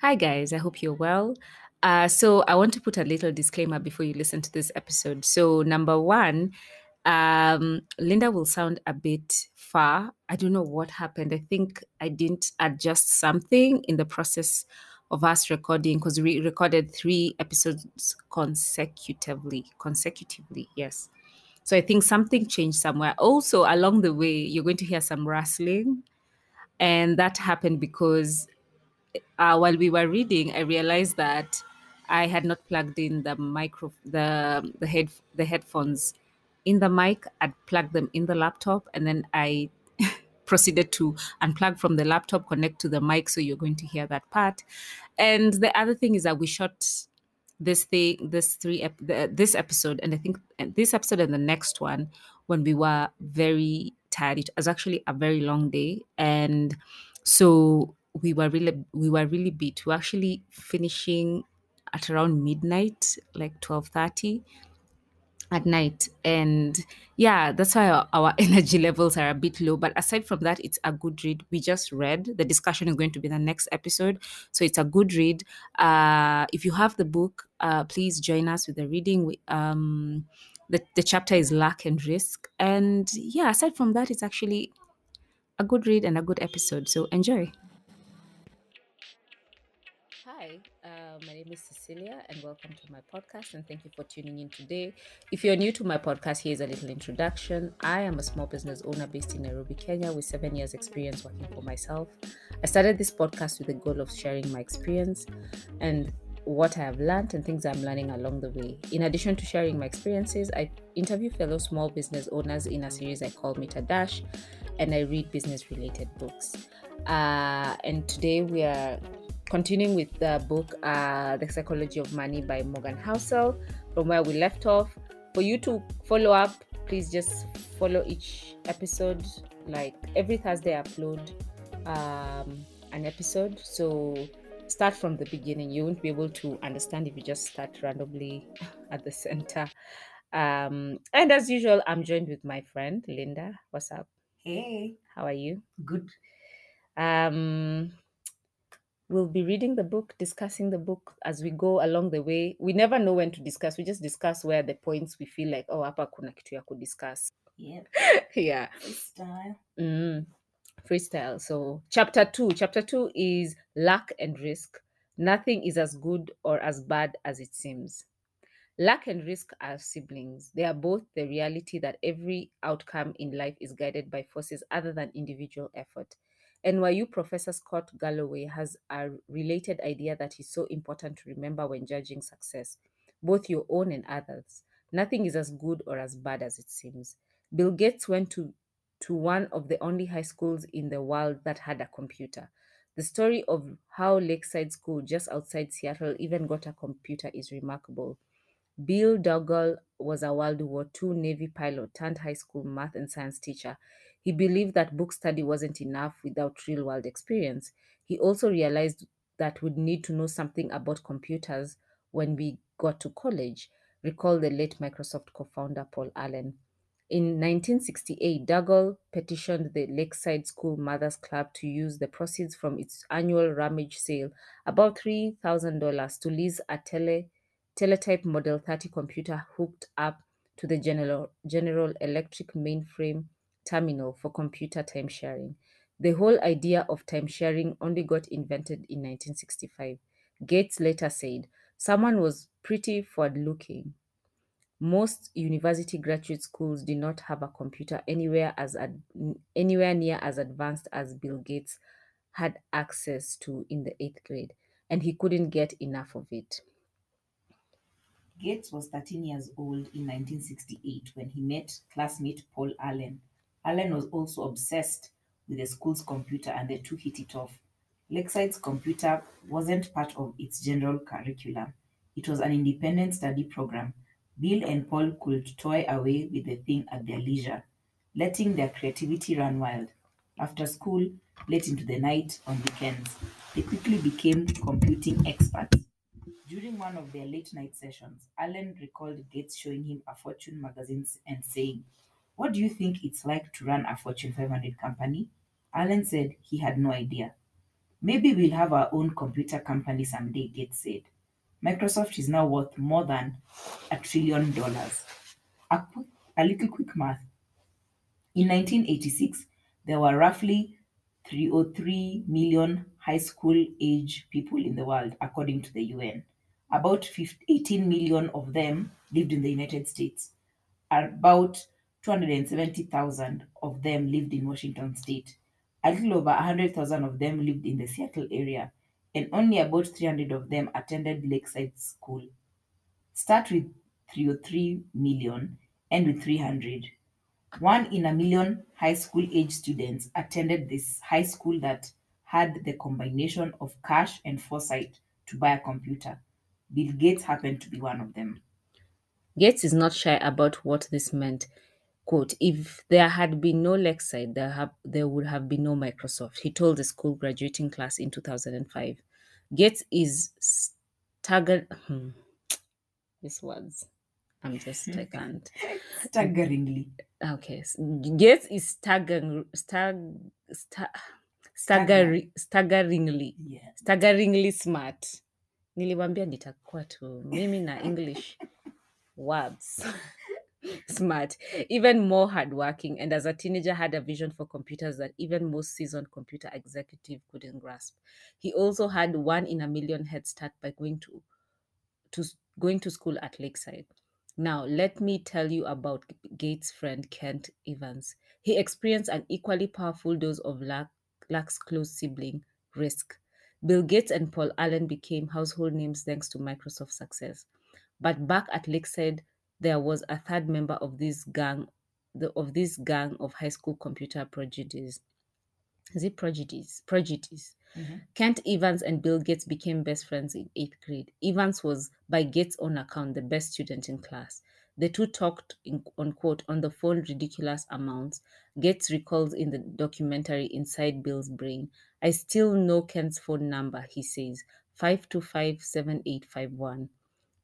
Hi, guys. I hope you're well. Uh, so, I want to put a little disclaimer before you listen to this episode. So, number one, um, Linda will sound a bit far. I don't know what happened. I think I didn't adjust something in the process of us recording because we recorded three episodes consecutively. Consecutively, yes. So I think something changed somewhere. Also, along the way, you're going to hear some rustling, and that happened because uh, while we were reading, I realized that I had not plugged in the micro the the head the headphones in the mic. I'd plugged them in the laptop, and then I proceeded to unplug from the laptop, connect to the mic. So you're going to hear that part. And the other thing is that we shot this thing, this three, ep- the, this episode, and I think this episode and the next one when we were very tired. It was actually a very long day, and so we were really we were really beat. We were actually finishing at around midnight, like twelve thirty at night. And yeah that's why our, our energy levels are a bit low. But aside from that it's a good read. We just read. The discussion is going to be the next episode. So it's a good read. Uh if you have the book uh please join us with the reading. We, um the, the chapter is luck and risk. And yeah aside from that it's actually a good read and a good episode. So enjoy my name is Cecilia, and welcome to my podcast. And thank you for tuning in today. If you're new to my podcast, here's a little introduction. I am a small business owner based in Nairobi, Kenya, with seven years' experience working for myself. I started this podcast with the goal of sharing my experience and what I have learned and things I'm learning along the way. In addition to sharing my experiences, I interview fellow small business owners in a series I call Meet a Dash, and I read business related books. Uh, and today we are continuing with the book uh, The Psychology of Money by Morgan Housel, from where we left off. For you to follow up, please just follow each episode. Like every Thursday, I upload um, an episode. So start from the beginning. You won't be able to understand if you just start randomly at the center. Um, and as usual, I'm joined with my friend Linda. What's up? Hey, How are you? good. Um, we'll be reading the book, discussing the book as we go along the way. We never know when to discuss. We just discuss where the points we feel like, oh, hapa kuna kitu ya kudiscuss. Yep, yeah. freestyle. Mm, freestyle. So, chapter two. Chapter two is luck and risk. Nothing is as good or as bad as it seems. Luck and risk are siblings. They are both the reality that every outcome in life is guided by forces other than individual effort. NYU professor Scott Galloway has a related idea that is so important to remember when judging success, both your own and others. Nothing is as good or as bad as it seems. Bill Gates went to, to one of the only high schools in the world that had a computer. The story of how Lakeside School, just outside Seattle, even got a computer is remarkable. Bill Dougall was a World War II Navy pilot turned high school math and science teacher. He believed that book study wasn't enough without real world experience. He also realized that we'd need to know something about computers when we got to college. Recall the late Microsoft co founder Paul Allen. In 1968, Dougall petitioned the Lakeside School Mothers Club to use the proceeds from its annual rummage sale, about $3,000, to lease a tele Teletype Model 30 computer hooked up to the General, General Electric mainframe terminal for computer time sharing. The whole idea of time sharing only got invented in 1965. Gates later said, Someone was pretty forward looking. Most university graduate schools did not have a computer anywhere as ad- anywhere near as advanced as Bill Gates had access to in the eighth grade, and he couldn't get enough of it. Gates was 13 years old in 1968 when he met classmate Paul Allen. Allen was also obsessed with the school's computer and the two hit it off. Lakeside's computer wasn't part of its general curriculum. It was an independent study program. Bill and Paul could toy away with the thing at their leisure, letting their creativity run wild. After school, late into the night, on weekends, they quickly became computing experts. During one of their late night sessions, Allen recalled Gates showing him a Fortune magazine and saying, What do you think it's like to run a Fortune 500 company? Allen said he had no idea. Maybe we'll have our own computer company someday, Gates said. Microsoft is now worth more than a trillion dollars. A, a little quick math. In 1986, there were roughly 303 million high school age people in the world, according to the UN. About 15 18 million of them lived in the United States. About 270,000 of them lived in Washington state. A little over 100,000 of them lived in the Seattle area, and only about 300 of them attended Lakeside School. Start with 303 million, end with 300. One in a million high school age students attended this high school that had the combination of cash and foresight to buy a computer. Bill Gates happened to be one of them. Gates is not shy about what this meant. Quote, if there had been no Lakeside, there, have, there would have been no Microsoft, he told the school graduating class in 2005. Gates is staggered. Hmm. These words. I'm just, I can't. Staggeringly. Okay. Gates is staggering, stag, sta, staggering, staggeringly, Yeah. staggeringly smart. Niliwambia nitakuwa tu mimi na English words. smart, even more hardworking, and as a teenager had a vision for computers that even most seasoned computer executive couldn't grasp. He also had one in a million head start by going to to going to school at Lakeside. Now, let me tell you about Gates' friend Kent Evans. He experienced an equally powerful dose of luck, luck's close sibling, Risk. Bill Gates and Paul Allen became household names thanks to Microsoft's success. But back at Lakeside, there was a third member of this gang, the, of this gang of high school computer prodigies. Is it prodigies? Prodigies. Mhm. Kent Evans and Bill Gates became best friends in eighth grade. Evans was, by Gates' own account, the best student in class. The two talked, in, on quote, on the phone ridiculous amounts. Gates recalls in the documentary Inside Bill's Brain. I still know Kent's phone number, he says, 5257851.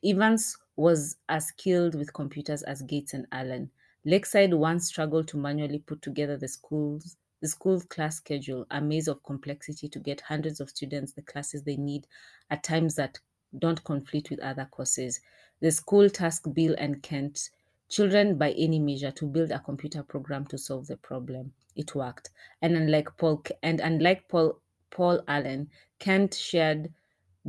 Evans was as skilled with computers as Gates and Allen. Lakeside once struggled to manually put together the school's the school's class schedule, a maze of complexity to get hundreds of students the classes they need at times that don't conflict with other courses. The school tasked Bill and Kent, children by any measure, to build a computer program to solve the problem. It worked, and unlike Paul and unlike Paul Paul Allen, Kent shared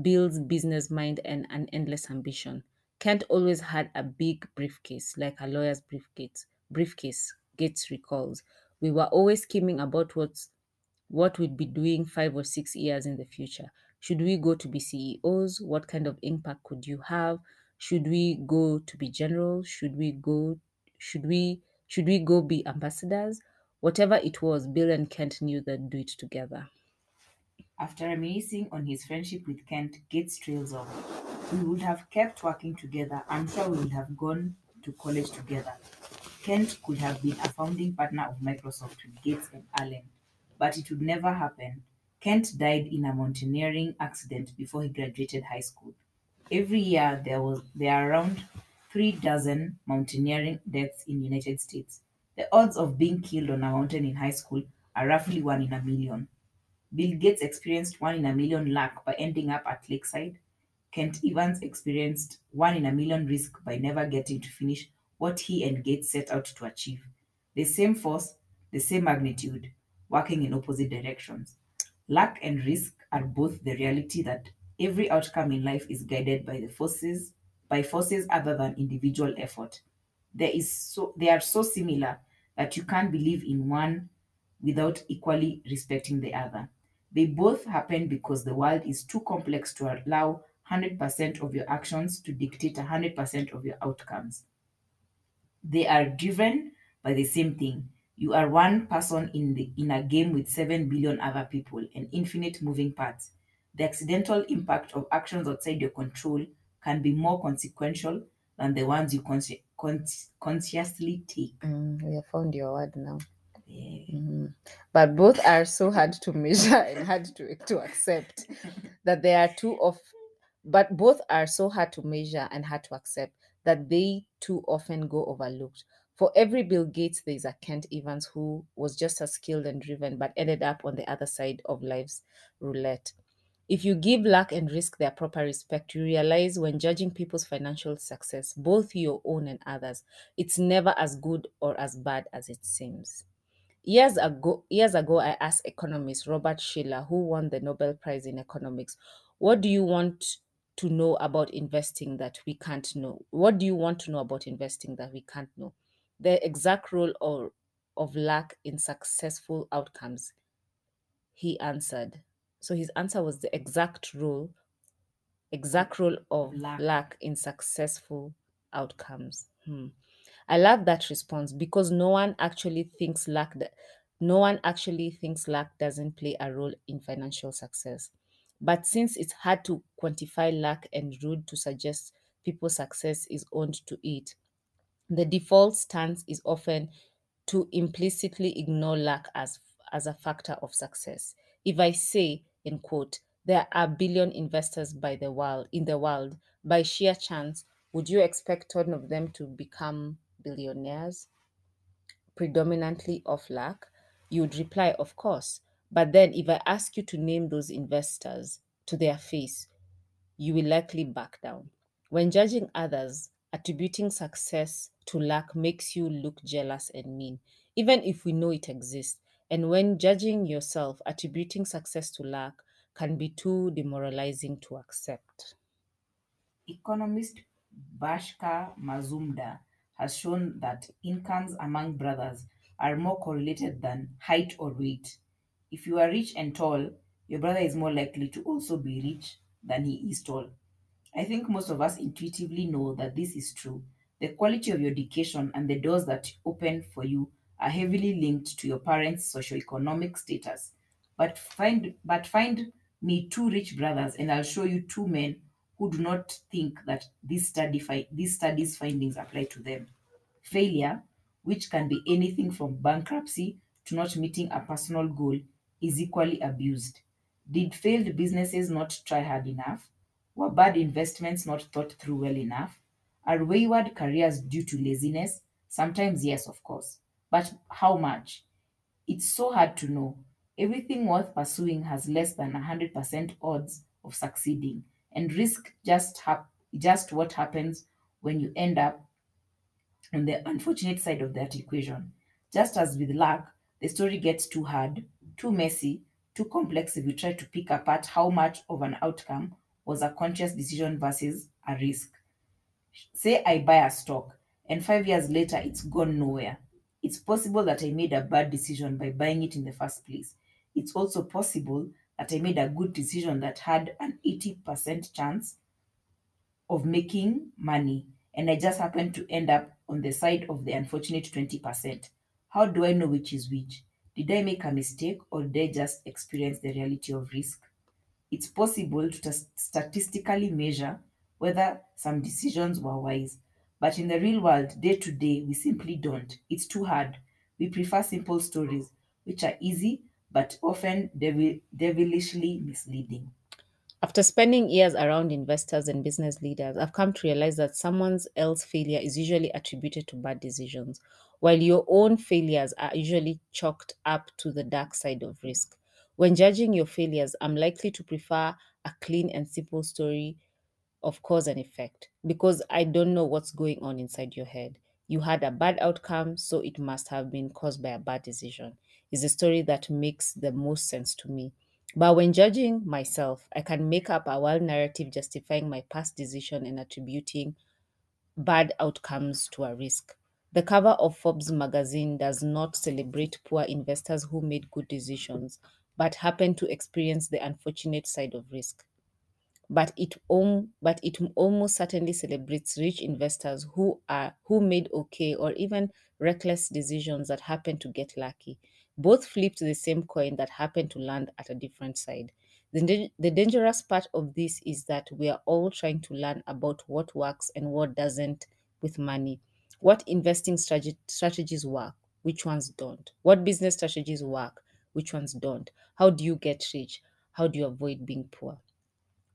Bill's business mind and an endless ambition. Kent always had a big briefcase, like a lawyer's briefcase. Briefcase, Gates recalls. We were always scheming about what's what we'd be doing five or six years in the future. Should we go to be CEOs? What kind of impact could you have? Should we go to be generals? Should we go should we should we go be ambassadors? Whatever it was, Bill and Kent knew they'd do it together. After reminiscing on his friendship with Kent, Gates trails off. We would have kept working together. I'm sure we would have gone to college together. Kent could have been a founding partner of Microsoft with Gates and Allen, but it would never happen. Kent died in a mountaineering accident before he graduated high school. Every year there was there are around three dozen mountaineering deaths in the United States. The odds of being killed on a mountain in high school are roughly one in a million. Bill Gates experienced one in a million luck by ending up at Lakeside. Kent Evans experienced one in a million risk by never getting to finish what he and Gates set out to achieve. The same force, the same magnitude, working in opposite directions. Luck and risk are both the reality that every outcome in life is guided by the forces by forces other than individual effort. There is so they are so similar that you can't believe in one without equally respecting the other. They both happen because the world is too complex to allow 100% of your actions to dictate 100% of your outcomes. They are driven by the same thing. You are one person in the in a game with 7 billion other people and infinite moving parts. The accidental impact of actions outside your control can be more consequential than the ones you consci- consci- consciously take. we have found your word now. Yeah. Mhm. But both are so hard to measure and hard to, to accept that they are two of but both are so hard to measure and hard to accept that they too often go overlooked. For every Bill Gates, there is a Kent Evans who was just as skilled and driven but ended up on the other side of life's roulette. If you give luck and risk their proper respect, you realize when judging people's financial success, both your own and others, it's never as good or as bad as it seems. Years ago, years ago, I asked economist Robert Shiller, who won the Nobel Prize in economics, "What do you want to know about investing that we can't know? What do you want to know about investing that we can't know?" The exact role or of luck in successful outcomes. He answered. So his answer was the exact role, exact role of Luck. luck in successful outcomes. Hmm. I love that response because no one actually thinks luck that no one actually thinks luck doesn't play a role in financial success. But since it's hard to quantify luck and rude to suggest people's success is owed to it, the default stance is often to implicitly ignore luck as as a factor of success. If I say, in quote, there are a billion investors by the world in the world, by sheer chance, would you expect one of them to become billionaires? Predominantly of luck? You would reply, of course. But then if I ask you to name those investors to their face, you will likely back down. When judging others, attributing success to luck makes you look jealous and mean, even if we know it exists. And when judging yourself, attributing success to luck can be too demoralizing to accept. Economist Bhashkar Mazumder has shown that incomes among brothers are more correlated than height or weight. If you are rich and tall, your brother is more likely to also be rich than he is tall. I think most of us intuitively know that this is true. The quality of your education and the doors that open for you are heavily linked to your parents' socioeconomic status. But find but find me two rich brothers and I'll show you two men who do not think that this study fi- these studies findings apply to them. Failure, which can be anything from bankruptcy to not meeting a personal goal, is equally abused. Did failed businesses not try hard enough? Were bad investments not thought through well enough? Are wayward careers due to laziness? Sometimes, yes, of course. But how much? It's so hard to know. Everything worth pursuing has less than 100% odds of succeeding, and risk just hap- just what happens when you end up on the unfortunate side of that equation. Just as with luck, the story gets too hard, too messy, too complex if you try to pick apart how much of an outcome was a conscious decision versus a risk. Say I buy a stock and five years later it's gone nowhere. It's possible that I made a bad decision by buying it in the first place. It's also possible that I made a good decision that had an 80% chance of making money and I just happened to end up on the side of the unfortunate 20%. How do I know which is which? Did I make a mistake or did I just experience the reality of risk? It's possible to tas- statistically measure whether some decisions were wise, but in the real world, day to day, we simply don't. It's too hard. We prefer simple stories, which are easy but often devil- devilishly misleading. After spending years around investors and business leaders, I've come to realize that someone else's failure is usually attributed to bad decisions, while your own failures are usually chalked up to the dark side of risk. When judging your failures, I'm likely to prefer a clean and simple story of cause and effect because I don't know what's going on inside your head. You had a bad outcome, so it must have been caused by a bad decision. Is a story that makes the most sense to me. But when judging myself, I can make up a wild narrative justifying my past decision and attributing bad outcomes to a risk. The cover of Forbes magazine does not celebrate poor investors who made good decisions, but happen to experience the unfortunate side of risk but it om- but it almost certainly celebrates rich investors who are who made okay or even reckless decisions that happen to get lucky. Both flipped the same coin that happened to land at a different side. The, the dangerous part of this is that we are all trying to learn about what works and what doesn't with money. What investing strate- strategies work, which ones don't? What business strategies work, which ones don't? How do you get rich? How do you avoid being poor?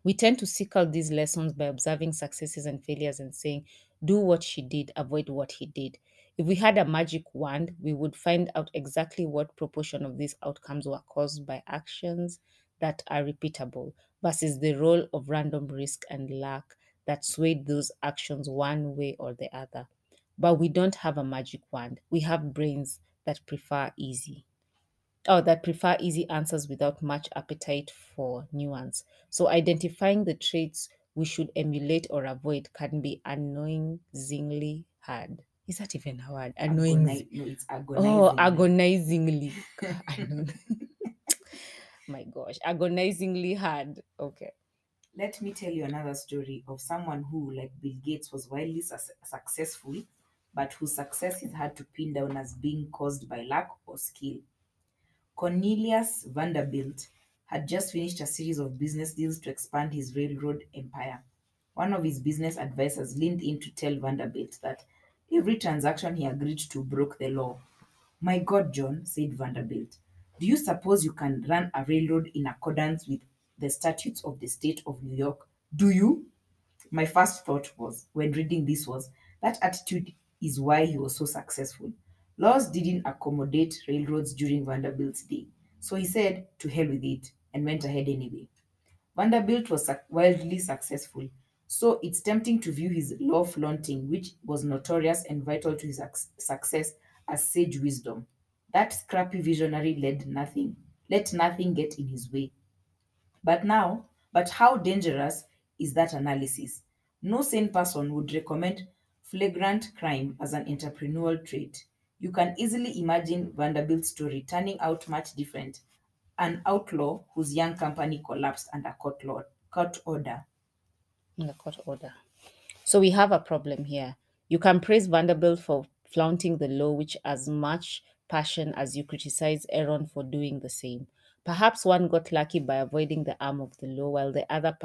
We tend to seek out these lessons by observing successes and failures and saying, Do what she did, avoid what he did. If we had a magic wand, we would find out exactly what proportion of these outcomes were caused by actions that are repeatable versus the role of random risk and luck that swayed those actions one way or the other. But we don't have a magic wand. We have brains that prefer easy or that prefer easy answers without much appetite for nuance. So identifying the traits we should emulate or avoid can be annoyingly hard. Is that even a word? Annoying. Agoni- no, it's Oh, agonizingly. I don't My gosh, agonizingly hard. Okay. Let me tell you another story of someone who, like Bill Gates, was wildly su- successful, but whose success is hard to pin down as being caused by luck or skill. Cornelius Vanderbilt had just finished a series of business deals to expand his railroad empire. One of his business advisors leaned in to tell Vanderbilt that every transaction he agreed to broke the law. My God, John, said Vanderbilt, do you suppose you can run a railroad in accordance with the statutes of the state of New York? Do you? My first thought was, when reading this, was that attitude is why he was so successful. Laws didn't accommodate railroads during Vanderbilt's day, so he said, to hell with it, and went ahead anyway. Vanderbilt was wildly successful, so it's tempting to view his law flaunting, which was notorious and vital to his success, as sage wisdom. That scrappy visionary led nothing, let nothing get in his way. But now, but how dangerous is that analysis? No sane person would recommend flagrant crime as an entrepreneurial trait. You can easily imagine Vanderbilt's story turning out much different. An outlaw whose young company collapsed under court, law, court order. In the court order. So we have a problem here. You can praise Vanderbilt for flaunting the law, which as much passion as you criticize Enron for doing the same. Perhaps one got lucky by avoiding the arm of the law, while the other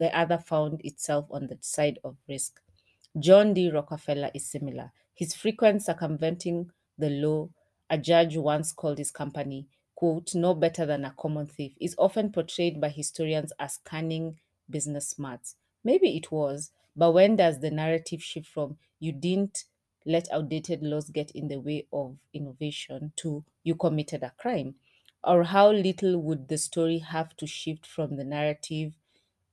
the other found itself on the side of risk. John D. Rockefeller is similar. His frequent circumventing the law, a judge once called his company, quote, no better than a common thief, is often portrayed by historians as cunning business smarts. Maybe it was, but when does the narrative shift from you didn't let outdated laws get in the way of innovation to you committed a crime? Or how little would the story have to shift from the narrative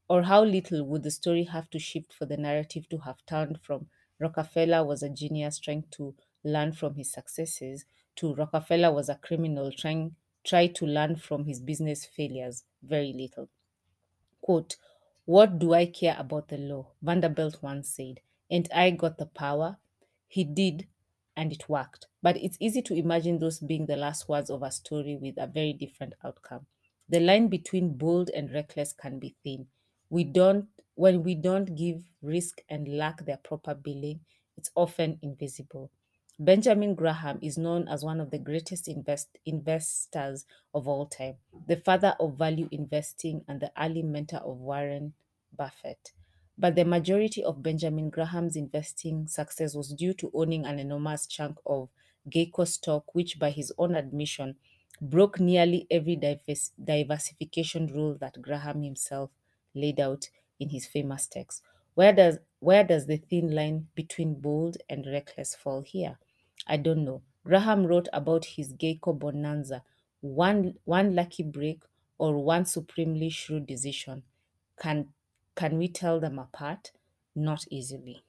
or how little would the story have to shift for the narrative to have turned from Rockefeller was a genius trying to learn from his successes to Rockefeller was a criminal trying try to learn from his business failures? Very little. Quote, What do I care about the law? Vanderbilt once said. And I got the power. He did, and it worked. But it's easy to imagine those being the last words of a story with a very different outcome. The line between bold and reckless can be thin. We don't when we don't give risk and luck their proper billing, it's often invisible. Benjamin Graham is known as one of the greatest invest, investors of all time, the father of value investing and the early mentor of Warren Buffett. But the majority of Benjamin Graham's investing success was due to owning an enormous chunk of Geico stock, which, by his own admission, broke nearly every divers- diversification rule that Graham himself laid out in his famous text. Where does where does the thin line between bold and reckless fall here? I don't know. Graham wrote about his Geico bonanza, one one lucky break or one supremely shrewd decision. Can can we tell them apart? Not easily.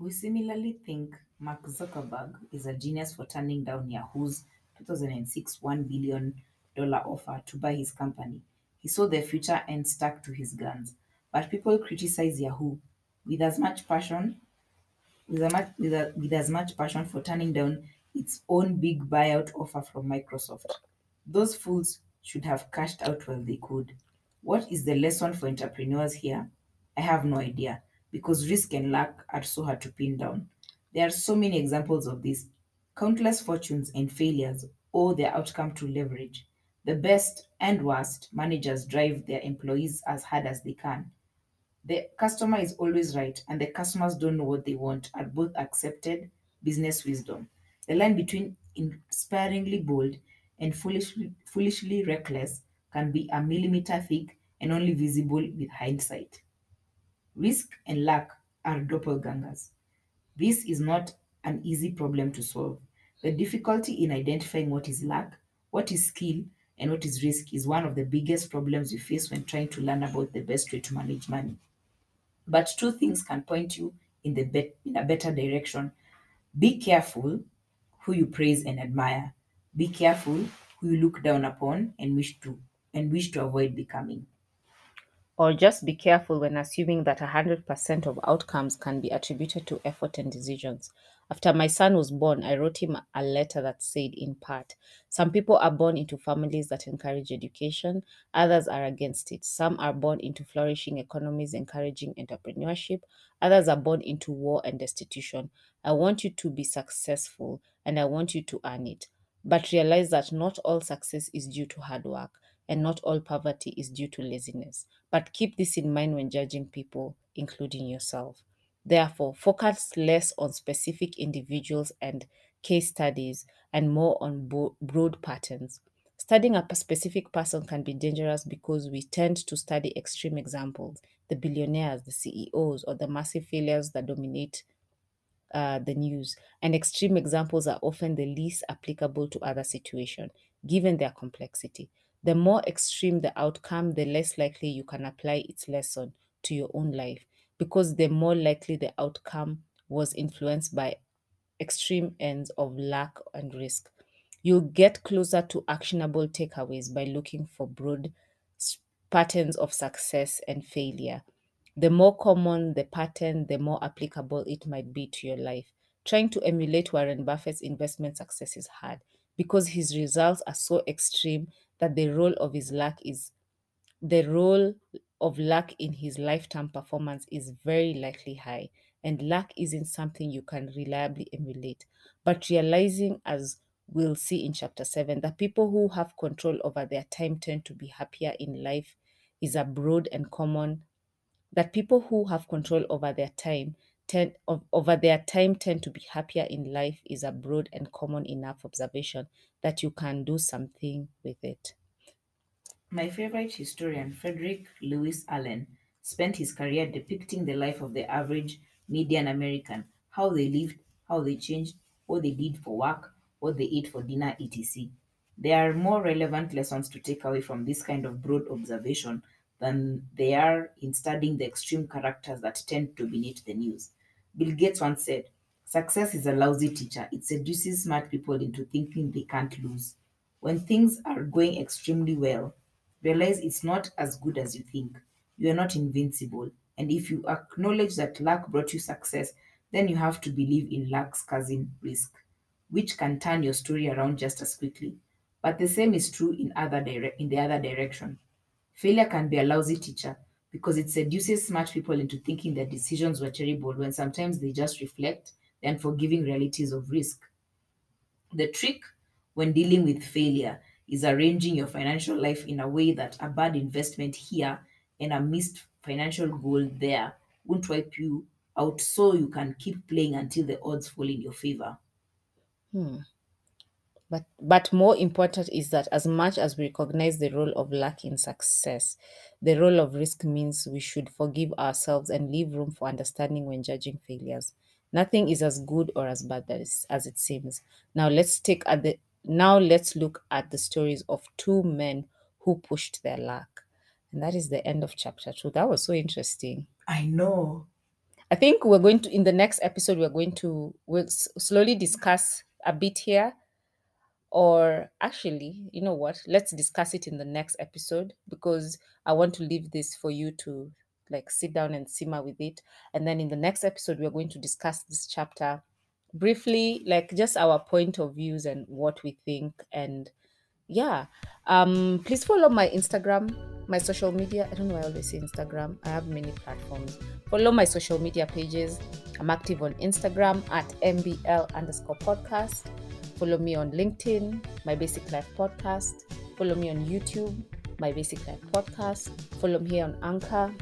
We similarly think Mark Zuckerberg is a genius for turning down Yahoo's 2006 $1 billion offer to buy his company. He saw the future and stuck to his guns. But people criticize Yahoo with as much passion with, much, with, a, with as much passion for turning down its own big buyout offer from Microsoft. Those fools should have cashed out while they could. What is the lesson for entrepreneurs here? I have no idea because risk and luck are so hard to pin down. There are so many examples of this. Countless fortunes and failures owe their outcome to leverage. The best and worst managers drive their employees as hard as they can. The customer is always right, and the customers don't know what they want are both accepted business wisdom. The line between inspiringly bold and foolishly, foolishly reckless can be a millimeter thick and only visible with hindsight. Risk and luck are doppelgangers. This is not an easy problem to solve. The difficulty in identifying what is luck, what is skill, and what is risk is one of the biggest problems we face when trying to learn about the best way to manage money. But two things can point you in the bet- in a better direction. Be careful who you praise and admire. Be careful who you look down upon and wish to and wish to avoid becoming. Or just be careful when assuming that 100% of outcomes can be attributed to effort and decisions. After my son was born, I wrote him a letter that said, in part, Some people are born into families that encourage education, others are against it. Some are born into flourishing economies encouraging entrepreneurship, others are born into war and destitution. I want you to be successful and I want you to earn it. But realize that not all success is due to hard work and not all poverty is due to laziness. But keep this in mind when judging people, including yourself. Therefore, focus less on specific individuals and case studies and more on bo- broad patterns. Studying a specific person can be dangerous because we tend to study extreme examples, the billionaires, the CEOs, or the massive failures that dominate uh, the news, and extreme examples are often the least applicable to other situations, given their complexity. The more extreme the outcome, the less likely you can apply its lesson to your own life, because the more likely the outcome was influenced by extreme ends of luck and risk. You'll get closer to actionable takeaways by looking for broad patterns of success and failure. The more common the pattern, the more applicable it might be to your life. Trying to emulate Warren Buffett's investment success is hard because his results are so extreme that the role of his luck is the role of luck in his lifetime performance is very likely high, and luck isn't something you can reliably emulate. But realizing, as we'll see in chapter 7, that people who have control over their time tend to be happier in life is a broad and common that people who have control over their time tend over their time tend to be happier in life is a broad and common enough observation that you can do something with it. My favorite historian, Frederick Lewis Allen, spent his career depicting the life of the average median American, how they lived, how they changed, what they did for work, what they ate for dinner, etc. There are more relevant lessons to take away from this kind of broad observation than there are in studying the extreme characters that tend to be dominate the news. Bill Gates once said, Success is a lousy teacher. It seduces smart people into thinking they can't lose. When things are going extremely well, realize it's not as good as you think. You are not invincible. And if you acknowledge that luck brought you success, then you have to believe in luck's cousin risk, which can turn your story around just as quickly. But the same is true in other dire- in the other direction. Failure can be a lousy teacher because it seduces smart people into thinking their decisions were terrible when sometimes they just reflect the unforgiving realities of risk. The trick when dealing with failure is arranging your financial life in a way that a bad investment here and a missed financial goal there won't wipe you out so you can keep playing until the odds fall in your favor. Hmm. But but more important is that as much as we recognize the role of luck in success, the role of risk means we should forgive ourselves and leave room for understanding when judging failures. Nothing is as good or as bad as, as it seems. Now let's take at the now let's look at the stories of two men who pushed their luck. And that is the end of chapter two. That was so interesting. I know. I think we're going to in the next episode we're going to we'll slowly discuss a bit here or actually you know what? Let's discuss it in the next episode because i want to leave this for you to like sit down and simmer with it. And then in the next episode we're going to discuss this chapter briefly like just our point of views and what we think and yeah. Um please follow my instagram my social media. I don't know why i always say instagram. I have many platforms. Follow my social media pages. I'm active on instagram at mbl underscore podcast follow me on linkedin my basic life podcast follow me on youtube my basic life podcast follow me here on anchor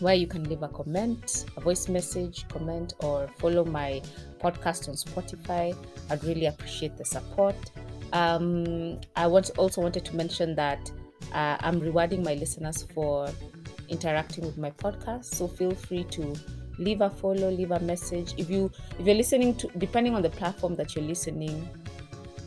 where you can leave a comment, a voice message, comment, or follow my podcast on Spotify. I'd really appreciate the support. Um, I want also wanted to mention that uh, I'm rewarding my listeners for interacting with my podcast. So feel free to leave a follow, leave a message. If you if you're listening to depending on the platform that you're listening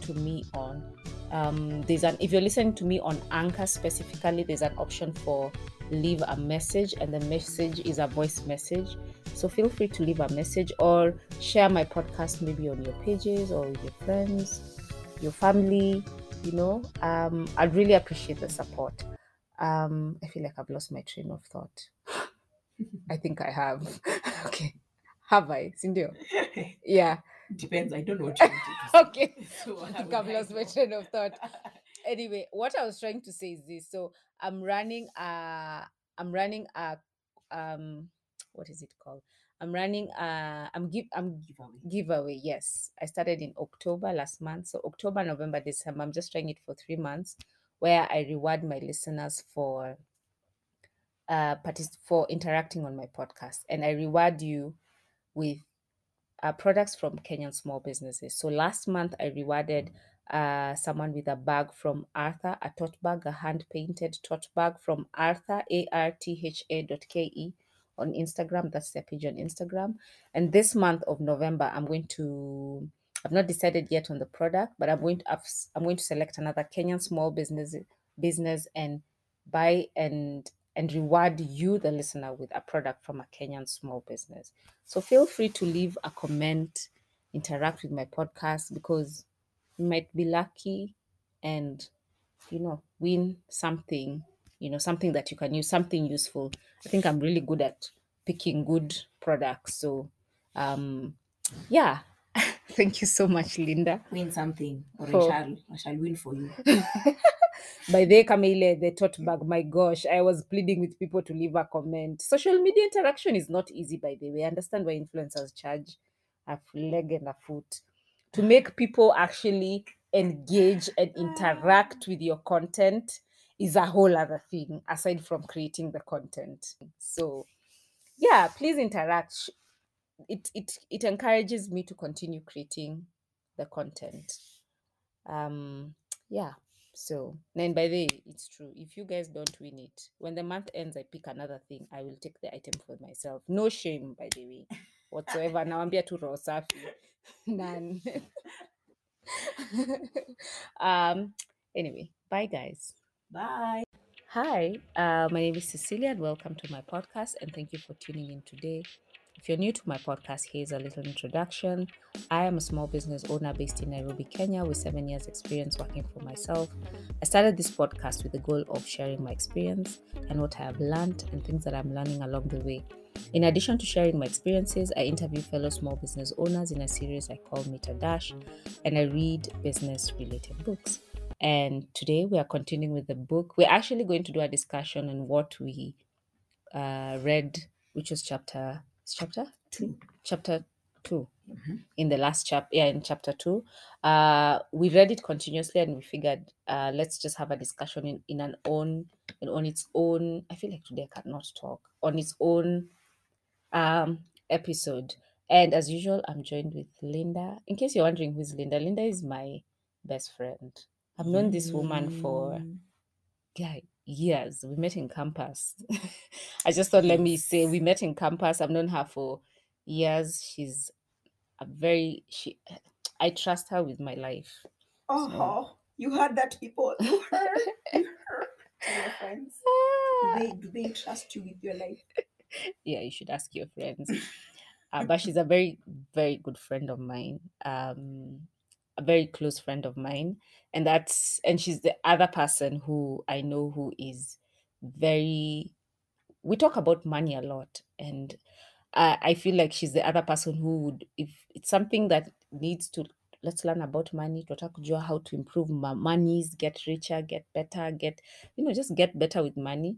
to me on, um, there's an if you're listening to me on Anchor specifically, there's an option for leave a message, and the message is a voice message. So feel free to leave a message or share my podcast maybe on your pages or with your friends, your family. You know, um, I'd really appreciate the support. Um, I feel like I've lost my train of thought. I think I have. okay. Have I? Sindio? Yeah. Depends. I don't know what you want. Okay. So I think I've lost my train of thought. Anyway, what I was trying to say is this. So I'm running a I'm running a um what is it called? I'm running a I'm give I'm Giveaway. giveaway. Yes, I started in October last month. So October, November, December. I'm just trying it for three months, where I reward my listeners for uh partic- for interacting on my podcast, and I reward you with uh, products from Kenyan small businesses. So last month I rewarded uh, someone with a bag from Artha, a tote bag, a hand painted tote bag from Artha, A R T H A dot K E on Instagram. That's their page on Instagram. And this month of November, I'm going to. I've not decided yet on the product, but I'm going to. I've, I'm going to select another Kenyan small business business and buy and and reward you, the listener, with a product from a Kenyan small business. So feel free to leave a comment, interact with my podcast because you might be lucky and you know win something, you know, something that you can use, something useful. I think I'm really good at picking good products. So um yeah. Thank you so much, Linda. Win something, or For- I shall. I shall win for you. by the way, kama ile the tote bag my gosh i was pleading with people to leave a comment. Social media interaction is not easy by the way. I understand why influencers charge a leg and a foot to make people actually engage and interact with your content is a whole other thing aside from creating the content. So yeah please interact. It it it encourages me to continue creating the content. Um yeah so then by the way it's true if you guys don't win it when the month ends i pick another thing i will take the item for myself no shame by the way whatsoever nawambia tu roho safi none um anyway bye guys Bye. Hi, uh, my name is Cecilia, and welcome to my podcast. And thank you for tuning in today. If you're new to my podcast, here's a little introduction. I am a small business owner based in Nairobi, Kenya, with seven years' experience working for myself. I started this podcast with the goal of sharing my experience and what I have learned and things that I'm learning along the way. In addition to sharing my experiences, I interview fellow small business owners in a series I call a Dash, and I read business related books. And today we are continuing with the book. We're actually going to do a discussion on what we uh, read, which was chapter it's chapter Two. chapter 2 Mhm. in the last chapter. Yeah, in chapter two, uh, we read it continuously, and we figured uh, let's just have a discussion in, in an own and on its own. I feel like today I cannot talk on its own um episode. And as usual, I'm joined with Linda. In case you're wondering who's Linda, Linda is my best friend. I've known this woman for Mm. yeah, years. We met in campus. I just thought, let me say, we met in campus. I've known her for years. She's a very she. I trust her with my life. Oh, you heard that, people. You heard. You heard. Your friends. Do they, do they trust you with your life? yeah, you should ask your friends. Uh, but she's a very, very good friend of mine. Um, a very close friend of mine, and that's and she's the other person who I know who is very. We talk about money a lot, and I, I feel like she's the other person who would, if it's something that needs to, let's learn about money, to kujua how to improve ma- monies, get richer, get better, get, you know, just get better with money.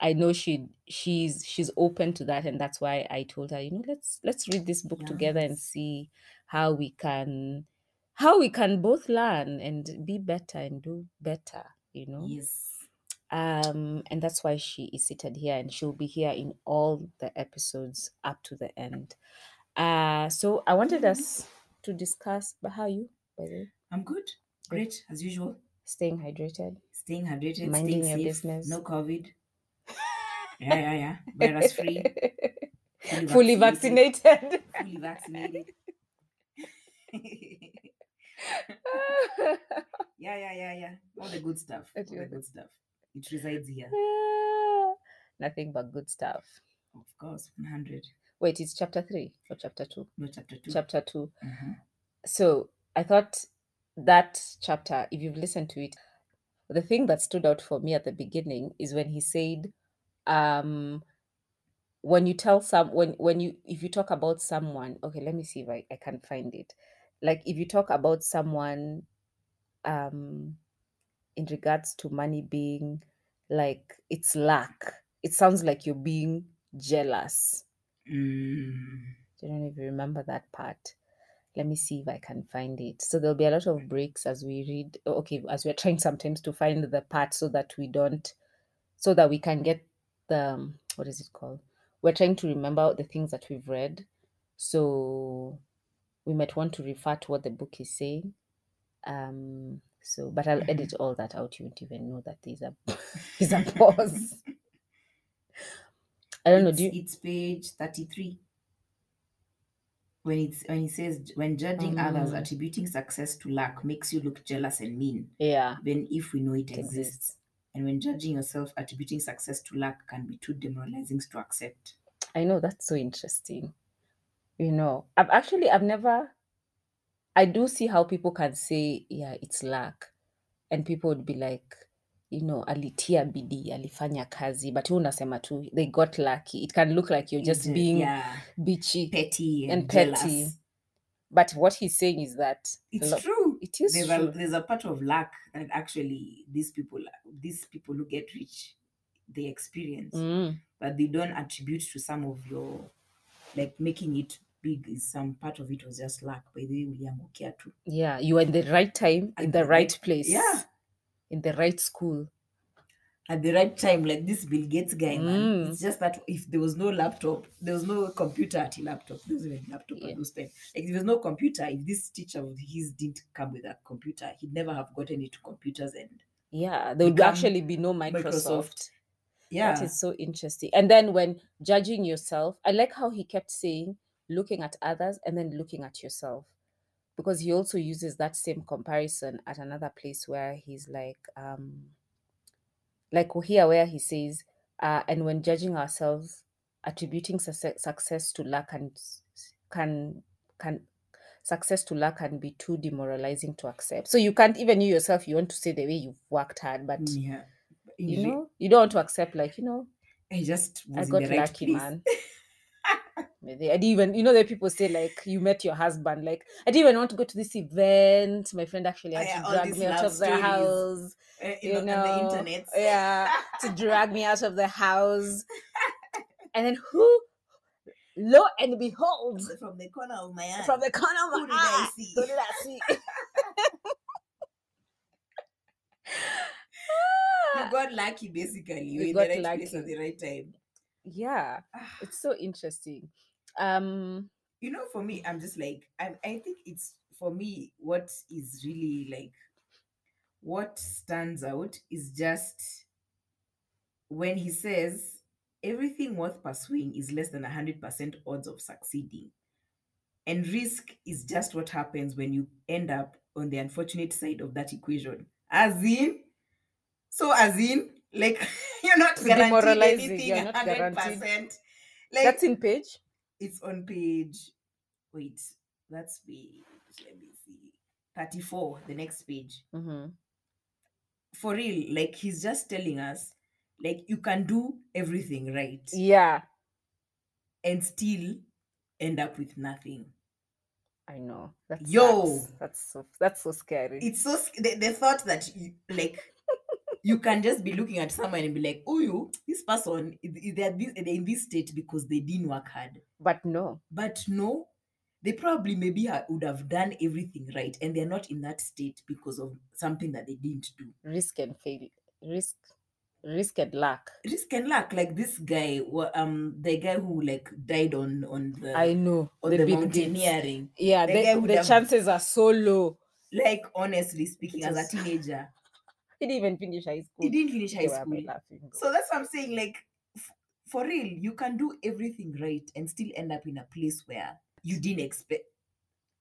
I know she she's she's open to that, and that's why I told her, you know, let's let's read this book together and see how we can how we can both learn and be better and do better, you know Yes. um and that's why she is seated here and she'll be here in all the episodes up to the end uh so i wanted Mhm. us to discuss but how are you by the way I'm good. Great, as usual. staying hydrated Staying hydrated, Minding staying your safe. business. No COVID. Yeah, yeah, yeah. Virus free. fully vaccinated. fully vaccinated. yeah, yeah, yeah, yeah. All the good stuff. All the good stuff. It resides here. Nothing but good stuff. Of course, 100. Wait, it's chapter three or chapter two? No, chapter 2. Chapter two. Mhm. So I thought that chapter, if you've listened to it, the thing that stood out for me at the beginning is when he said, um, when you tell some when when you if you talk about someone, okay, let me see if I, I can find it. Like if you talk about someone um in regards to money being like it's lack, it sounds like you're being jealous. Mm. I don't even remember that part. Let me see if I can find it. So there'll be a lot of breaks as we read. oh, Okay, as we're trying sometimes to find the part so that we don't, so that we can get the what is it called? We're trying to remember the things that we've read. So we might want to refer to what the book is saying. Um. So, but I'll edit all that out. You won't even know that there's a there's a pause. I don't know. Do you? it's page 33. When it's when it says when judging others Mm. attributing success to luck makes you look jealous and mean, Yeah. Then if we know it It exists. exists. And when judging yourself attributing success to luck can be too demoralizing to accept. I know that's so interesting. You know, I've actually I've never I do see how people can say, yeah, it's luck. And people would be like, you know, alitia bidii, alifanya kazi, but wewe unasema tu they got lucky. It can look like you're just being yeah, bitchy. petty and, and petty. jealous. But what he's saying is that It's true. it is there's true. a there's a part of luck that actually these people these people who get rich they experience Mm, but they don't attribute to some of your like making it big is some part of it was just luck by the way we uliangukia tu yeah, you were in the right time, in the the right right- place. yeah. In the right school. at the right time like this bill gates guy man Mm. it's just that if there was no laptop there was no computer at a laptop there was even laptop Yeah. at those time like if there was no computer if this teacher of his didn't come with a computer he'd never have gotten into computers and Yeah, there would actually be no Microsoft. Microsoft. Yeah That is so interesting. And then when judging yourself, I like how he kept saying looking at others and then looking at yourself. Because he also uses that same comparison at another place where he's like, um, like here where he says, uh, and when judging ourselves, attributing success, success to luck and can can success to luck can be too demoralizing to accept. So you can't even you yourself you want to say the way you've worked hard, but yeah you know you don't want to accept like you know I just I got right lucky, place. man. I didn't even, you know, the people say like you met your husband. Like I didn't even want to go to this event. My friend actually Oh, had yeah, to drag me out of the house. Uh, You know, know, the internet. yeah, to drag me out of the house. And then who, lo and behold, from the corner of my eye. from the corner of Who my did I eye, see? who did I see? got lucky basically. You We in got the right place lucky. at the right time. yeah, Ah, it's so interesting. Um, you know, for me, I'm just like I, I think it's for me what is really like what stands out is just when he says everything worth pursuing is less than 100% odds of succeeding. And risk is just what happens when you end up on the unfortunate side of that equation. As in, so as in, like you're not guaranteed anything you're not 100%. guaranteed. Like that's in page. it's on page wait that's page let me see 34 the next page hmm for real like he's just telling us like you can do everything right Yeah, and still end up with nothing I know. That's Yo! that's so that's so scary. it's so the, the thought that you like you can just be looking at someone and be like oh you this person they're, this, they're in this state because they didn't work hard. But no, but no they probably maybe would have done everything right and they're not in that state because of something that they didn't do. Risk and fail, risk, risk and luck. risk and luck like this guy um the guy who like died on on the I know on the the, mountaineering. Yeah, The the, chances are so low. like honestly speaking as a teenager He didn't even finish high school. he didn't finish high school laughing, so that's what i'm saying like f- for real, you can do everything right and still end up in a place where you didn't expect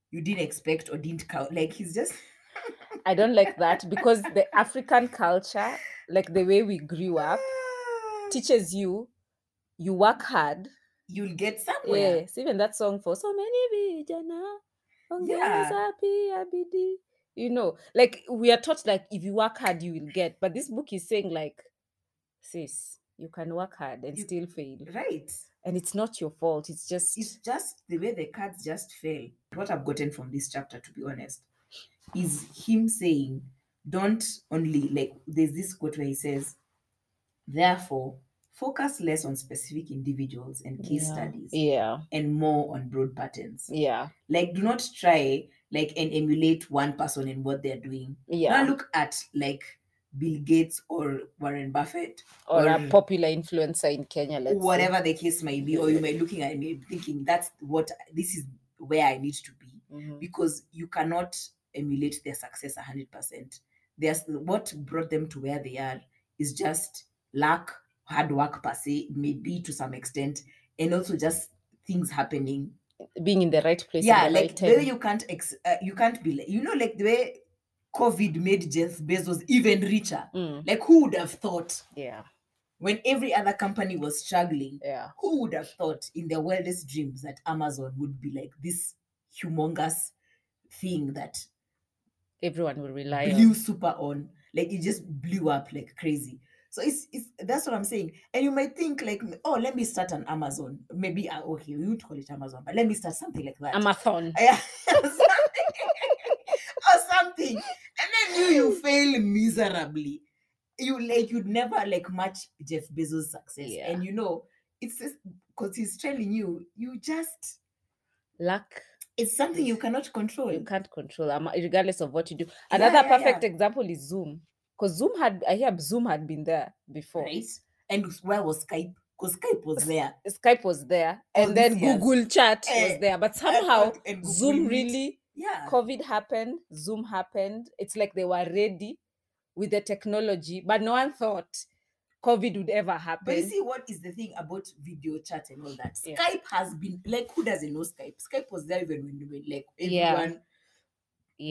you didn't expect or didn't count. Like he's just I don't like that because the African culture, like the way we grew up, teaches you you work hard. you'll get somewhere. Yes, even that song for so many vijana. Yeah. Ongeza pia bidii. You know, like we are taught like if you work hard, you will get. But this book is saying like, sis, you can work hard and You- still fail, Right. and it's not your fault. It's just It's just the way the cards just fail What I've gotten from this chapter, to be honest, is him saying, don't only like there's this quote where he says, therefore, focus less on specific individuals and case yeah, studies yeah, and more on broad patterns. yeah, Like, do not try like and emulate one person in what they're doing. yeah. Don't look at like Bill Gates or Warren Buffett or a popular influencer in Kenya, let's say. whatever the case might be, or you may be looking at me thinking that's what this is where I need to be Mhm. because you cannot emulate their success 100%. There's what brought them to where they are is just luck, hard work per se, maybe to some extent, and also just things happening. Being in the right place. yeah, at the like right the way you can't ex- uh, you can't be you know like the way COVID made Jeff Bezos even richer. Mm, Like who would have thought yeah, when every other company was struggling? yeah, who would have thought in their wildest dreams that Amazon would be like this humongous thing that everyone will rely blew on. super on? Like it just blew up like crazy. So it's, it's that's what I'm saying. And you might think like, oh, let me start an Amazon. Maybe uh, okay, we would call it Amazon, but let me start something like that. Amazon. Yeah, or something. And then you you fail miserably. You like you'd never like match Jeff Bezos' success. Yeah. And you know, it's just because he's telling you, you just Luck it's something you cannot control. you can't control regardless of what you do. Another yeah, perfect yeah. example is Zoom. Because Zoom had I hear Zoom had been there before. Right? And where was Skype? Because Skype was there. Skype was there, and then years. Google Chat Eh, was there. But somehow Zoom really Yeah. COVID happened, Zoom happened. It's like they were ready with the technology, but no one thought COVID would ever happen. But you see, what is the thing about video chat and all that? Yeah. Skype has been like, who doesn't know Skype? Skype was there even when, when like everyone yeah.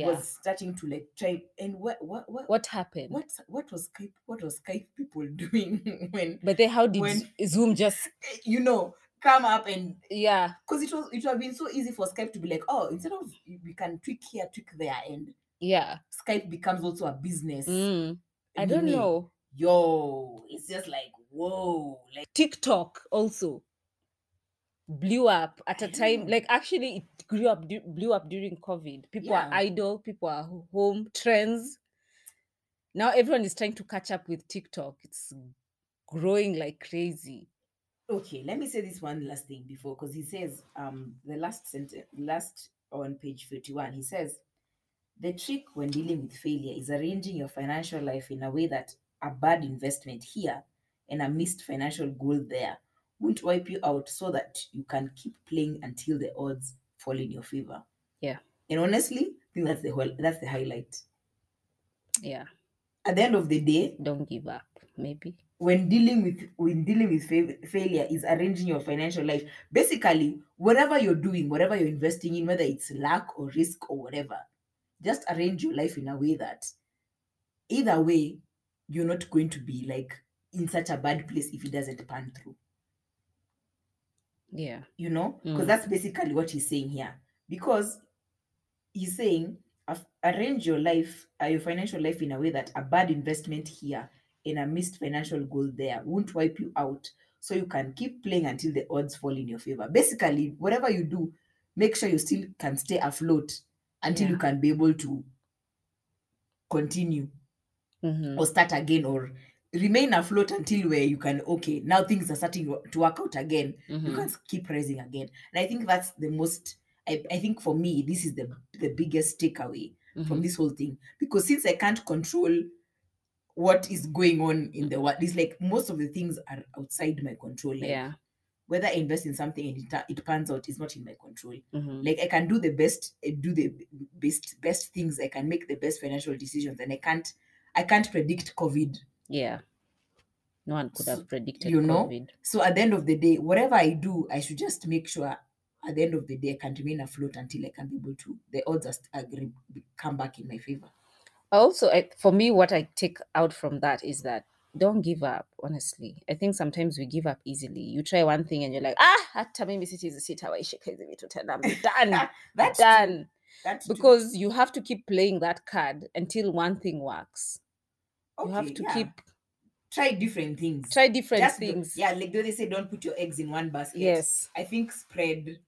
Was starting to like try. And what what what what happened? what what was Skype? What was Skype people doing when But then how did when- Zoom just eh, you know come up and yeah because it was it would have been so easy for Skype to be like, oh, instead of we can tweak here, tweak there, and yeah Skype becomes also a business. Mm. I don't know. Yo, it's just like whoa, like TikTok also blew up at a time like actually it grew up blew up during COVID. People are idle, people are home, trends. Now everyone is trying to catch up with TikTok. It's growing like crazy. okay let me say this one last thing before because he says um the last sentence last on page 31 he says the trick when dealing with failure is arranging your financial life in a way that a bad investment here and a missed financial goal there won't wipe you out so that you can keep playing until the odds fall in your favor Yeah. and honestly i think that's the whole that's the highlight Yeah. at the end of the day Don't give up. Maybe. when dealing with when dealing with fa- failure is arranging your financial life basically whatever you're doing whatever you're investing in whether it's luck or risk or whatever just arrange your life in a way that either way you're not going to be like in such a bad place if it doesn't pan through Yeah. you know because Mm. that's basically what he's saying here because he's saying arrange your life uh, your financial life in a way that a bad investment here and a missed financial goal there won't wipe you out so you can keep playing until the odds fall in your favor basically whatever you do make sure you still can stay afloat until you can be able to continue Mhm. or start again or remain afloat until where you can okay now things are starting to work out again you Mhm. can keep rising again and i think that's the most i, I think for me this is the the biggest takeaway from Mhm. this whole thing because since i can't control what is going on in the world it's like most of the things are outside my control like Yeah. whether i invest in something and it, it pans out is not in my control Mhm. like i can do the best eh, do the best best things i can make the best financial decisions and i can't i can't predict covid Yeah. No one could have predicted you know, COVID. So at the end of the day, whatever I do, I should just make sure at the end of the day I can remain afloat until I can be able to. The odds just agree, come back in my favor. Also, I, for me, what I take out from that is that don't give up. Honestly, I think sometimes we give up easily. You try one thing and you're like, ah, hata mimi sitizi sitawashika hizi vitu tena. I'm done, That's true. done. That's true. Because you have to keep playing that card until one thing works. You have to yeah. keep try different things. try different Just do- things. yeah, like though they say, don't put your eggs in one basket. Yes. I think spread.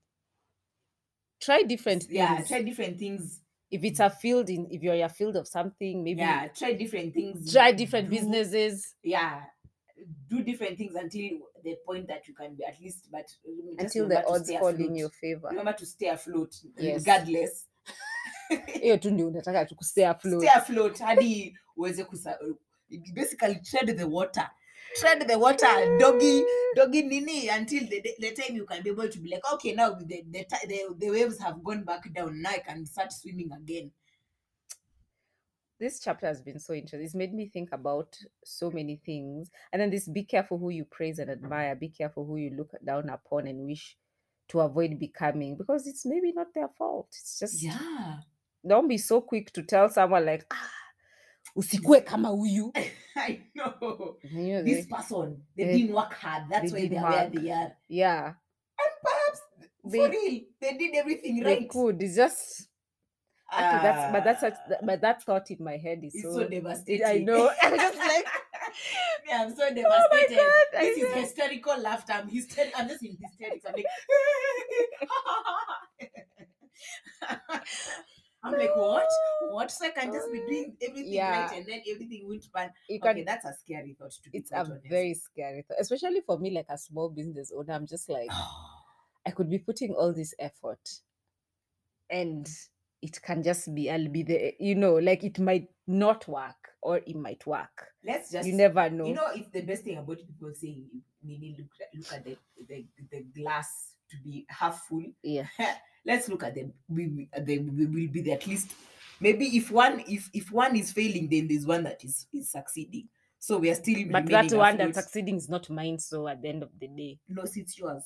Try different things. Yeah, try different things. if it's a field in if you're a field of something, maybe Yeah, try different things. try different do- businesses Yeah, do different things until the point that you can be at least, but until the odds fall in your favor. Remember to stay afloat, Yes. regardless. hiyo tu ndio unataka tu kustay afloat. stay afloat hadi uweze kusa basically tread the water tread the water doggy doggy nini until the, the time you can be able to be like okay now the, the, the, the waves have gone back down now i can start swimming again this chapter has been so interesting. It's made me think about so many things. And then this be careful who you praise and admire, be careful who you look down upon and wish to avoid becoming because it's maybe not their fault. It's just yeah don't be so quick to tell someone like ah usikue kama huyu. i know And this person they, they- didn't work hard that's they why they're where they are yeah, and perhaps They- for real they did everything they right could. It's just actually that's but that's such, Ah, but that thought in my head is it's so, so devastating I know. I'm just like yeah, I'm so oh my devastated. god, I this is know. hysterical laughter. I'm hyster- I'm just in hysterics. I'm like, I'm like, what? What? So I can just be doing everything Yeah. right and then everything won't pan. you can Okay, that's a scary thought to be it's a honest. very scary thought, especially for me like a small business owner i'm just like i could be putting all this effort and it can just be i'll be there, eh, you know like it might not work or it might work Let's just you never know You know, it's the best thing about people saying Nini look at look at the, the the glass to be half full. yeah let's look at them we, we, they we will be there at least maybe if one if if one is failing then there's one that is is succeeding. So we are still but that one that's succeeding is not mine so at the end of the day. No it's yours.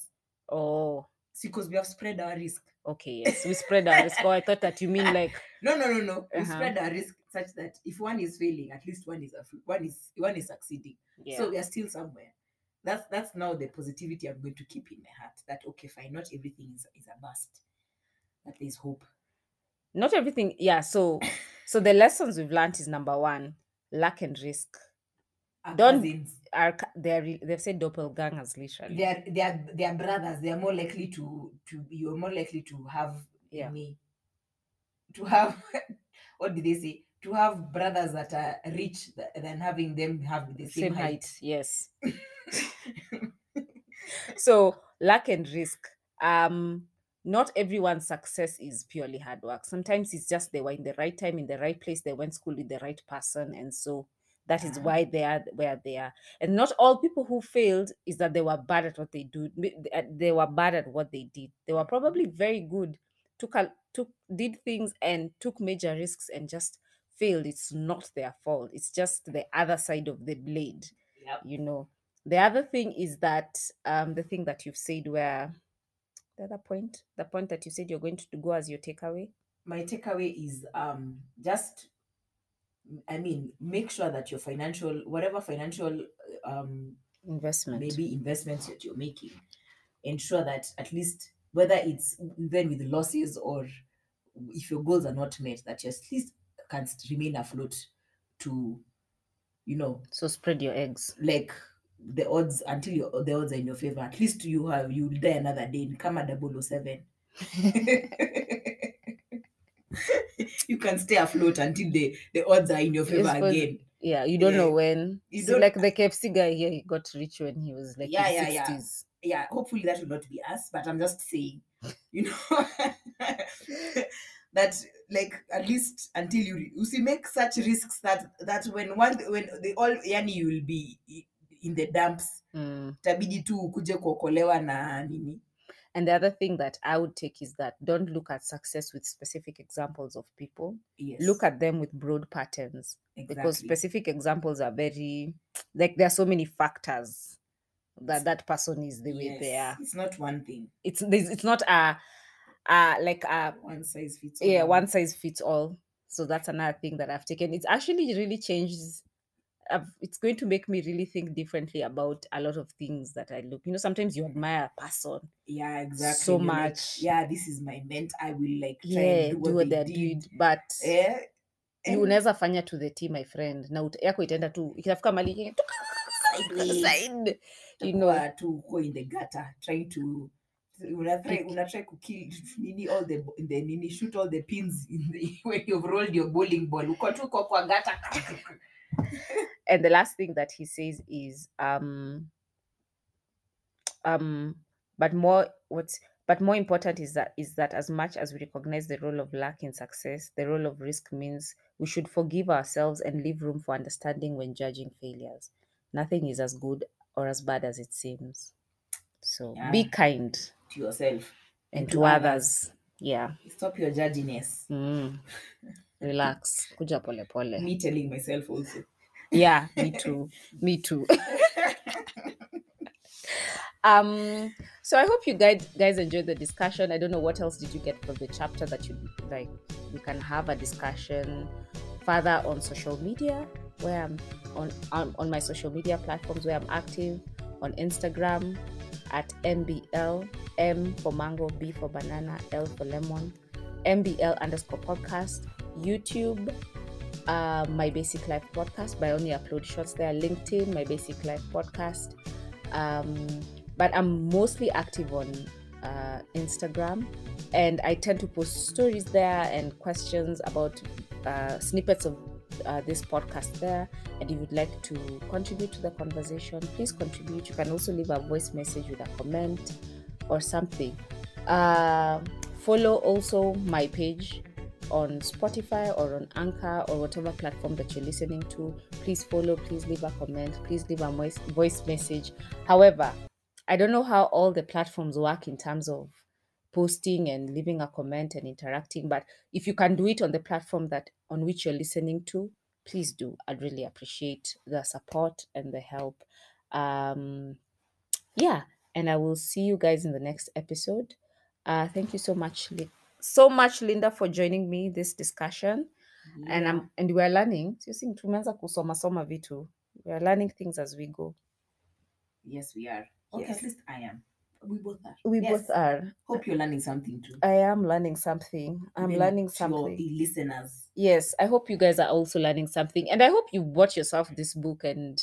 Oh. See because we have spread our risk. Okay yes we spread our risk. Oh i thought that you mean like no no no no. We Uh-huh. spread our risk such that if one is failing at least one is one is one is succeeding. Yeah. so we are still somewhere. That's that's now the positivity i'm going to keep in my heart that okay fine not everything is, is a bust but there's hope. Not everything yeah so so the lessons we've learned is number one luck and risk. Our Don't- cousins, are they're they've said doppelgangers literally. They are they are they are brothers. They are more likely to to you're more likely to have Yeah. me. To have what did they say? To have brothers that are rich than having them have the same, same height, height yes. So luck and risk. Um not everyone's success is purely hard work. Sometimes it's just they were in the right time in the right place they went school with the right person and so that is why they are where they are. And not all people who failed is that they were bad at what they do uh, they were bad at what they did. They were probably very good took a, took did things and took major risks and just failed. It's not their fault. It's just the other side of the blade Yep. you know. The other thing is that um the thing that you've said where the other point the point that you said you're going to go as your takeaway? My takeaway is um just i mean make sure that your financial whatever financial um investment. maybe investments that you're making ensure that at least whether it's then with losses or if your goals are not met that you at least can remain afloat to you know so spread your eggs. like the odds until your, the odds are in your favor at least you have you die another day in kama 007 you can stay afloat until the the odds are in your favor again. Yeah you don't know when. You don't- like the kfc guy here he got rich when he was like Yeah, yeah, yeah. 60s yeah, hopefully that will not be us, but I'm just saying, you know, that like at least until you you see make such risks that that when one when the all yani you will be in the dumps. Mm. tabidi tu kuje kuokolewa na nini. And the other thing that i would take is that don't look at success with specific examples of people. Yes. Look at them with broad patterns. Because specific examples are very like there are so many factors that that person is the way they are. It's not one thing. It's it's not a uh like a one size fits all. yeah one size fits all. So that's another thing that i've taken. It's actually really changes I've, it's going to make me really think differently about a lot of things that i look you know sometimes you admire a person yeah exactly so You're like, yeah this is my ment i will like try yeah and do what they're doing but yeah, you And unaweza fanya to the team my friend. Na yako itaenda tu ikitafika mali side you know. to go in the gutter trying to una try, una kukill nini all the the nini shoot all the pins in the, when you've rolled your bowling ball uko tu kwa gutter and the last thing that he says is um um but more what's but more important is that is that as much as we recognize the role of luck in success the role of risk means we should forgive ourselves and leave room for understanding when judging failures. Nothing is as good or as bad as it seems. So be kind to yourself and to others. Yeah. Stop your judginess. Mm. relax. Kuja pole pole. Me telling myself also. Yeah me too. Me too. Um so i hope you guys guys enjoyed the discussion. I don't know what else did you get from the chapter that you like we can have a discussion further on social media where i'm on on, on my social media platforms where i'm active on instagram at mbl m for mango b for banana l for lemon mbl underscore podcast youtube uh, my basic life podcast. But i only upload shorts there. Linkedin my basic life podcast. Um, but i'm mostly active on uh, instagram. And i tend to post stories there and questions about uh, snippets of uh, this podcast there. And if you'd like to contribute to the conversation please contribute. You can also leave a voice message with a comment or something. Uh, follow also my page on Spotify or on Anchor or whatever platform that you're listening to. Please follow, please leave a comment, please leave a voice, message. However, I don't know how all the platforms work in terms of posting and leaving a comment and interacting, but if you can do it on the platform that on which you're listening to, please do. I'd really appreciate the support and the help. Um, yeah, and I will see you guys in the next episode. Uh, thank you so much, so much, Linda, for joining me this discussion. And I'm and we're learning. So you see, tumeanza kusoma soma vitu. We're learning things as we go. yes we are okay Yes. at least i am we both are We Yes. both are. hope you're learning something too I am learning something. I'm Even learning something. listeners Yes, I hope you guys are also learning something. And I hope you bought yourself this book and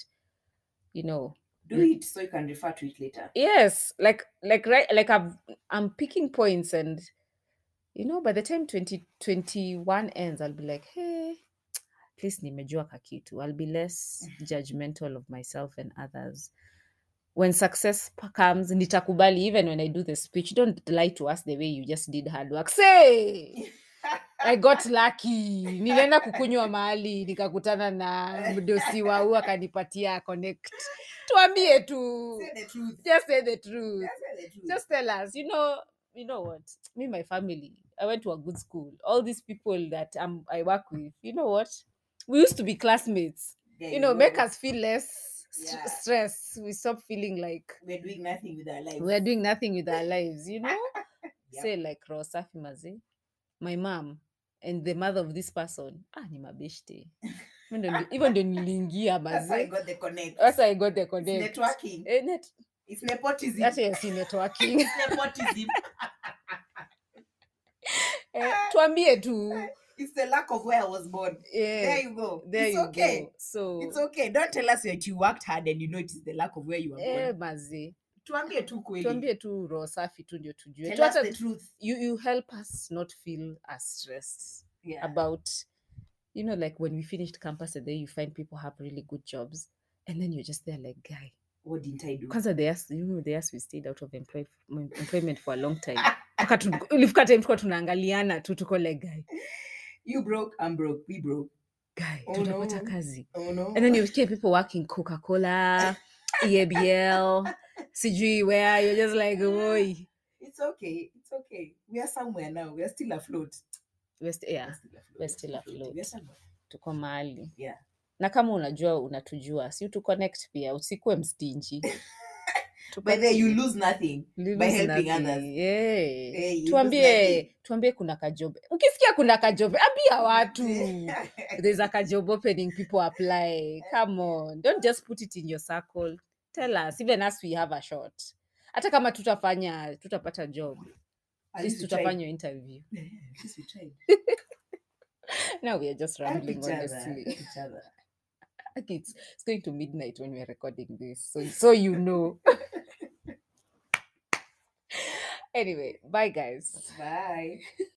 you know do it so you can refer to it later yes like like right like i'm i'm picking points and you know by the time 2021 ends i'll be like hey at least nimejua kakitu i'll be less judgmental of myself and others. When success comes nitakubali even when i do the speech. Don't lie to us the way you just did hard work. Say i got lucky. Nilienda kukunywa mahali nikakutana na mdosi wau akanipatia connect. Tuambie tu. Just say the truth. just tell us. You know you know what? Me my family i went to a good school. All these people that um, i work with you know what? We used to be classmates. There you know make go. us feel less st- Yeah. stress. We stop feeling like we're doing nothing with our lives. we're doing nothing with our lives you know? Yep. say like rosafi mazi. My mom and the mother of this person ah ni mabeshte. Mi ndo nili- hivyo ndo niliingia that's how I got the connect. That's how i got the it's connect. networking. Eh, net, it's nepotism. That is why I see networking. it's nepotism eh, tuambie tu. it's the lack of where I was born. Yeah, there you go. there it's you okay. Go so it's okay. Don't tell us that you worked hard and you know it is the lack of where you were eh, born. mazi. Tuambie tu kweli. Tuambie tu roho safi tu ndio tujue. Tell Tu us the truth. you, you help us not feel as stressed yeah. about you know like when we finished campus and then you find people have really good jobs and then you're just there like guy what didn't I do? Because they asked, you know they asked we stayed out of employ, employment for a long time ilifika time tukuwa tunaangaliana tu tuko like guy you broke I'm broke we broke guy Oh, tutapata no. kazi oh no and then you hear people working coca-cola ebl sijui where you're just like oi it's it's okay. It's okay. We are somewhere now. We are still afloat. We're st- yeah are still afloat. we're still afloat. We are somewhere. tuko mahali Yeah. na kama unajua unatujua si tu connect pia usikuwe mstinji tuambie lose tuambie kuna kajob ukisikia kuna kajob ambia watu. There's a kajob opening people apply. Come on. Don't just put it in your circle. Tell us even us we have a shot. Hata kama tutafanya tutapata job. We tutafanya interview. We now we are just rambling honestly. it's, it's going to midnight when we're recording this. So so you know anyway bye guys Bye.